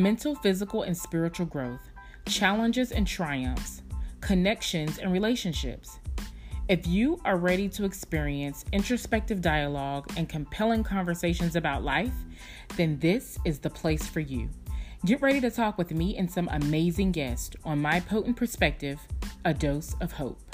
mental, physical, and spiritual growth, challenges and triumphs, connections and relationships. If you are ready to experience introspective dialogue and compelling conversations about life, then this is the place for you. Get ready to talk with me and some amazing guests on My Potent Perspective A Dose of Hope.